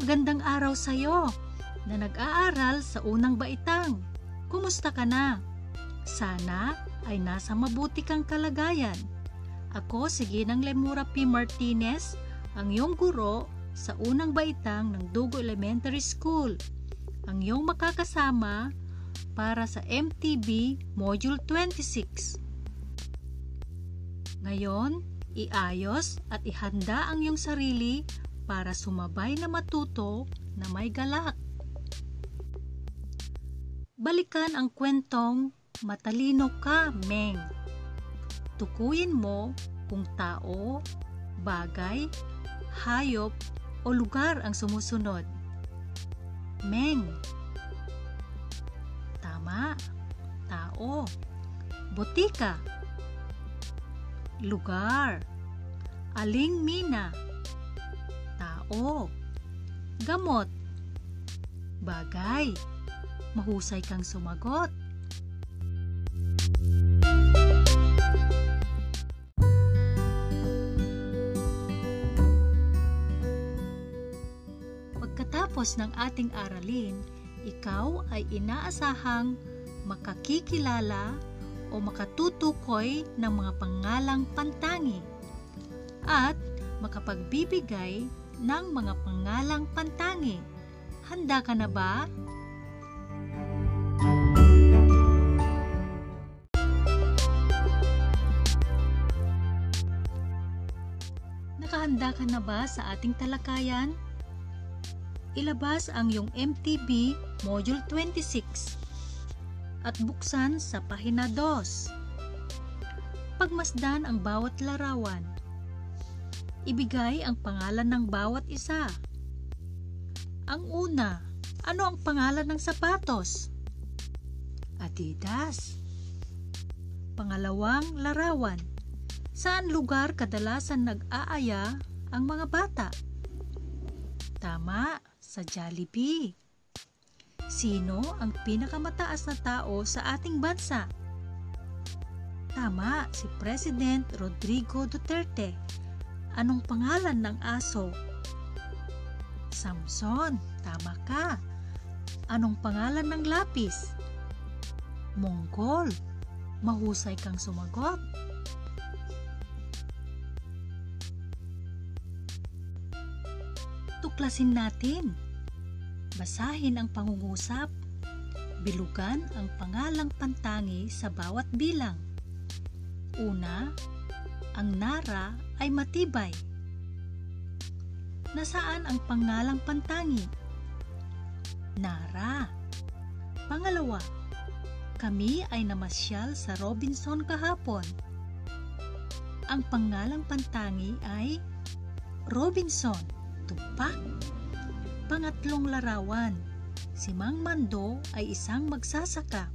Magandang araw sa'yo na nag-aaral sa unang baitang. Kumusta ka na? Sana ay nasa mabuti kang kalagayan. Ako si Ginang Lemura P. Martinez, ang iyong guro sa unang baitang ng Dugo Elementary School. Ang iyong makakasama para sa MTB Module 26. Ngayon, iayos at ihanda ang iyong sarili para sumabay na matuto na may galak. Balikan ang kwentong Matalino ka, Meng. Tukuyin mo kung tao, bagay, hayop o lugar ang sumusunod. Meng. Tama. Tao. Botika. Lugar. Aling mina. Tao. Gamot. Bagay. Mahusay kang sumagot. Pagkatapos ng ating aralin, ikaw ay inaasahang makakikilala o makatutukoy ng mga pangalang pantangi at makapagbibigay ng mga pangalang pantangi. Handa ka na ba? Nakahanda ka na ba sa ating talakayan? Ilabas ang iyong MTB Module 26 at buksan sa pahina 2. Pagmasdan ang bawat larawan. Ibigay ang pangalan ng bawat isa. Ang una, ano ang pangalan ng sapatos? Adidas. Pangalawang larawan. Saan lugar kadalasan nag-aaya ang mga bata? Tama, sa Jollibee. Sino ang pinakamataas na tao sa ating bansa? Tama, si President Rodrigo Duterte. Anong pangalan ng aso? Samson, tama ka. Anong pangalan ng lapis? Mongol. Mahusay kang sumagot. Tuklasin natin. Basahin ang pangungusap. Bilugan ang pangalang pantangi sa bawat bilang. Una, ang nara ay matibay. Nasaan ang pangalang pantangi? Nara. Pangalawa, kami ay namasyal sa Robinson kahapon. Ang pangalang pantangi ay Robinson, tupak. Pangatlong larawan, si Mang Mando ay isang magsasaka.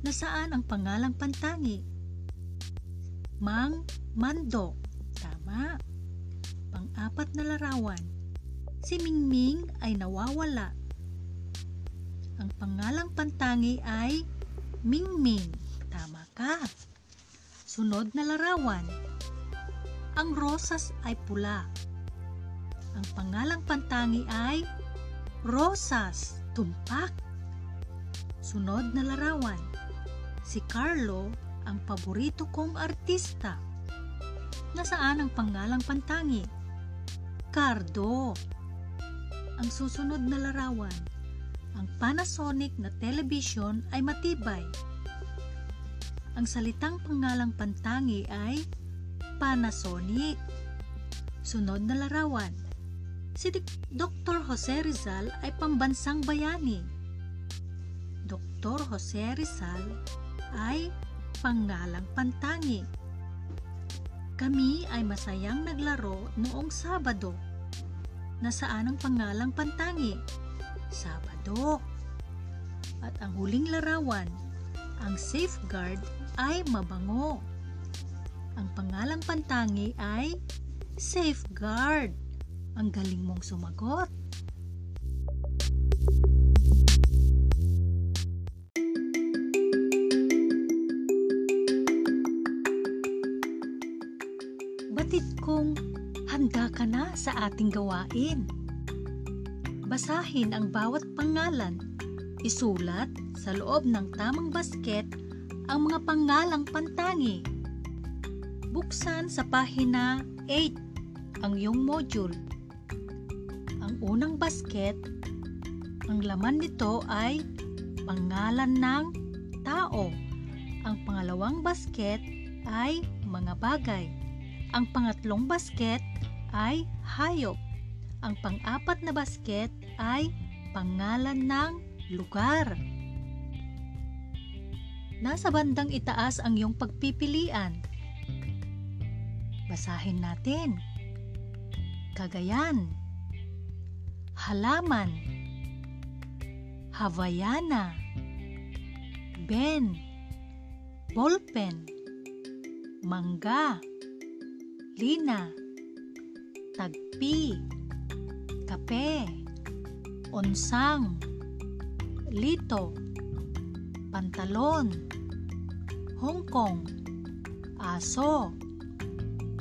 Nasaan ang pangalang pantangi? Mang Mando, tama. Pang-apat na larawan, si Mingming ay nawawala. Ang pangalang pantangi ay Mingming, tama ka. Sunod na larawan, ang rosas ay pula. Ang pangalang pantangi ay Rosas, tumpak. Sunod na larawan, si Carlo ang paborito kong artista. Nasaan ang pangalang pantangi? Cardo. Ang susunod na larawan, ang Panasonic na television ay matibay. Ang salitang pangalang pantangi ay Panasonic. Sunod na larawan, si Dr. Jose Rizal ay pambansang bayani. Dr. Jose Rizal ay pangalang pantangi. Kami ay masayang naglaro noong Sabado. Nasaan ang pangalang pantangi? Sabado. At ang huling larawan, ang safeguard ay mabango. Ang pangalang pantangi ay safeguard. Ang galing mong sumagot. Na sa ating gawain. Basahin ang bawat pangalan. Isulat sa loob ng tamang basket ang mga pangalang pantangi. Buksan sa pahina 8 ang iyong module. Ang unang basket, ang laman nito ay pangalan ng tao. Ang pangalawang basket ay mga bagay. Ang pangatlong basket ay hayop. Ang pang-apat na basket ay pangalan ng lugar. Nasa bandang itaas ang iyong pagpipilian. Basahin natin. Cagayan Halaman Havayana Ben Ballpen Mangga Lina Tagpi Kape Onsang Lito Pantalon Hong Kong Aso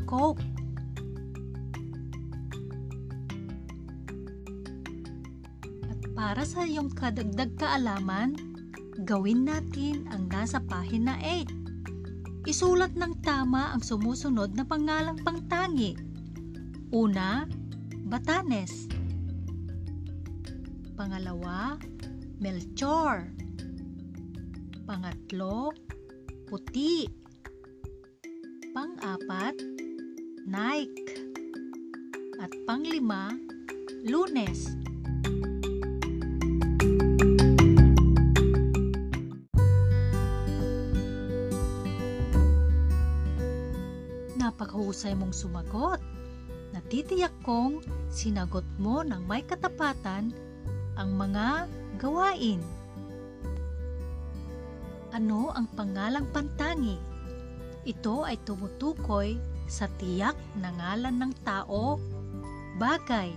Coke para sa iyong kadagdag kaalaman, gawin natin ang nasa pahina 8. Isulat ng tama ang sumusunod na pangalang pangtangi. Una, Batanes. Pangalawa, Melchor. Pangatlo, Puti. Pang-apat, Nike. At panglima, Lunes. Napakahusay mong sumagot. Natitiyak kong sinagot mo ng may katapatan ang mga gawain. Ano ang pangalang pantangi? Ito ay tumutukoy sa tiyak na ngalan ng tao, bagay,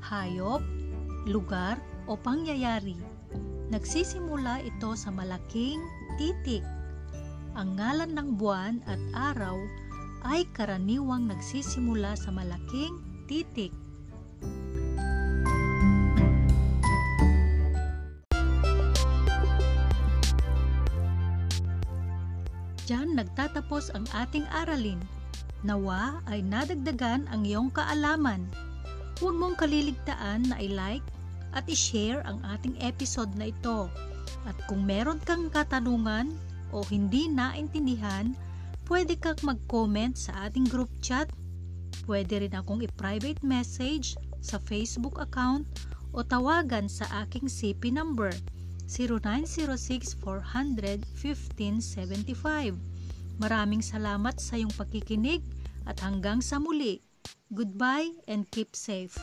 hayop, lugar o pangyayari. Nagsisimula ito sa malaking titik. Ang ngalan ng buwan at araw ay karaniwang nagsisimula sa malaking titik. Diyan nagtatapos ang ating aralin. Nawa ay nadagdagan ang iyong kaalaman. Huwag mong kaliligtaan na i-like at i-share ang ating episode na ito. At kung meron kang katanungan o hindi naintindihan, pwede kang mag-comment sa ating group chat. Pwede rin akong i-private message sa Facebook account o tawagan sa aking CP number 0906-400-1575. Maraming salamat sa iyong pakikinig at hanggang sa muli. Goodbye and keep safe.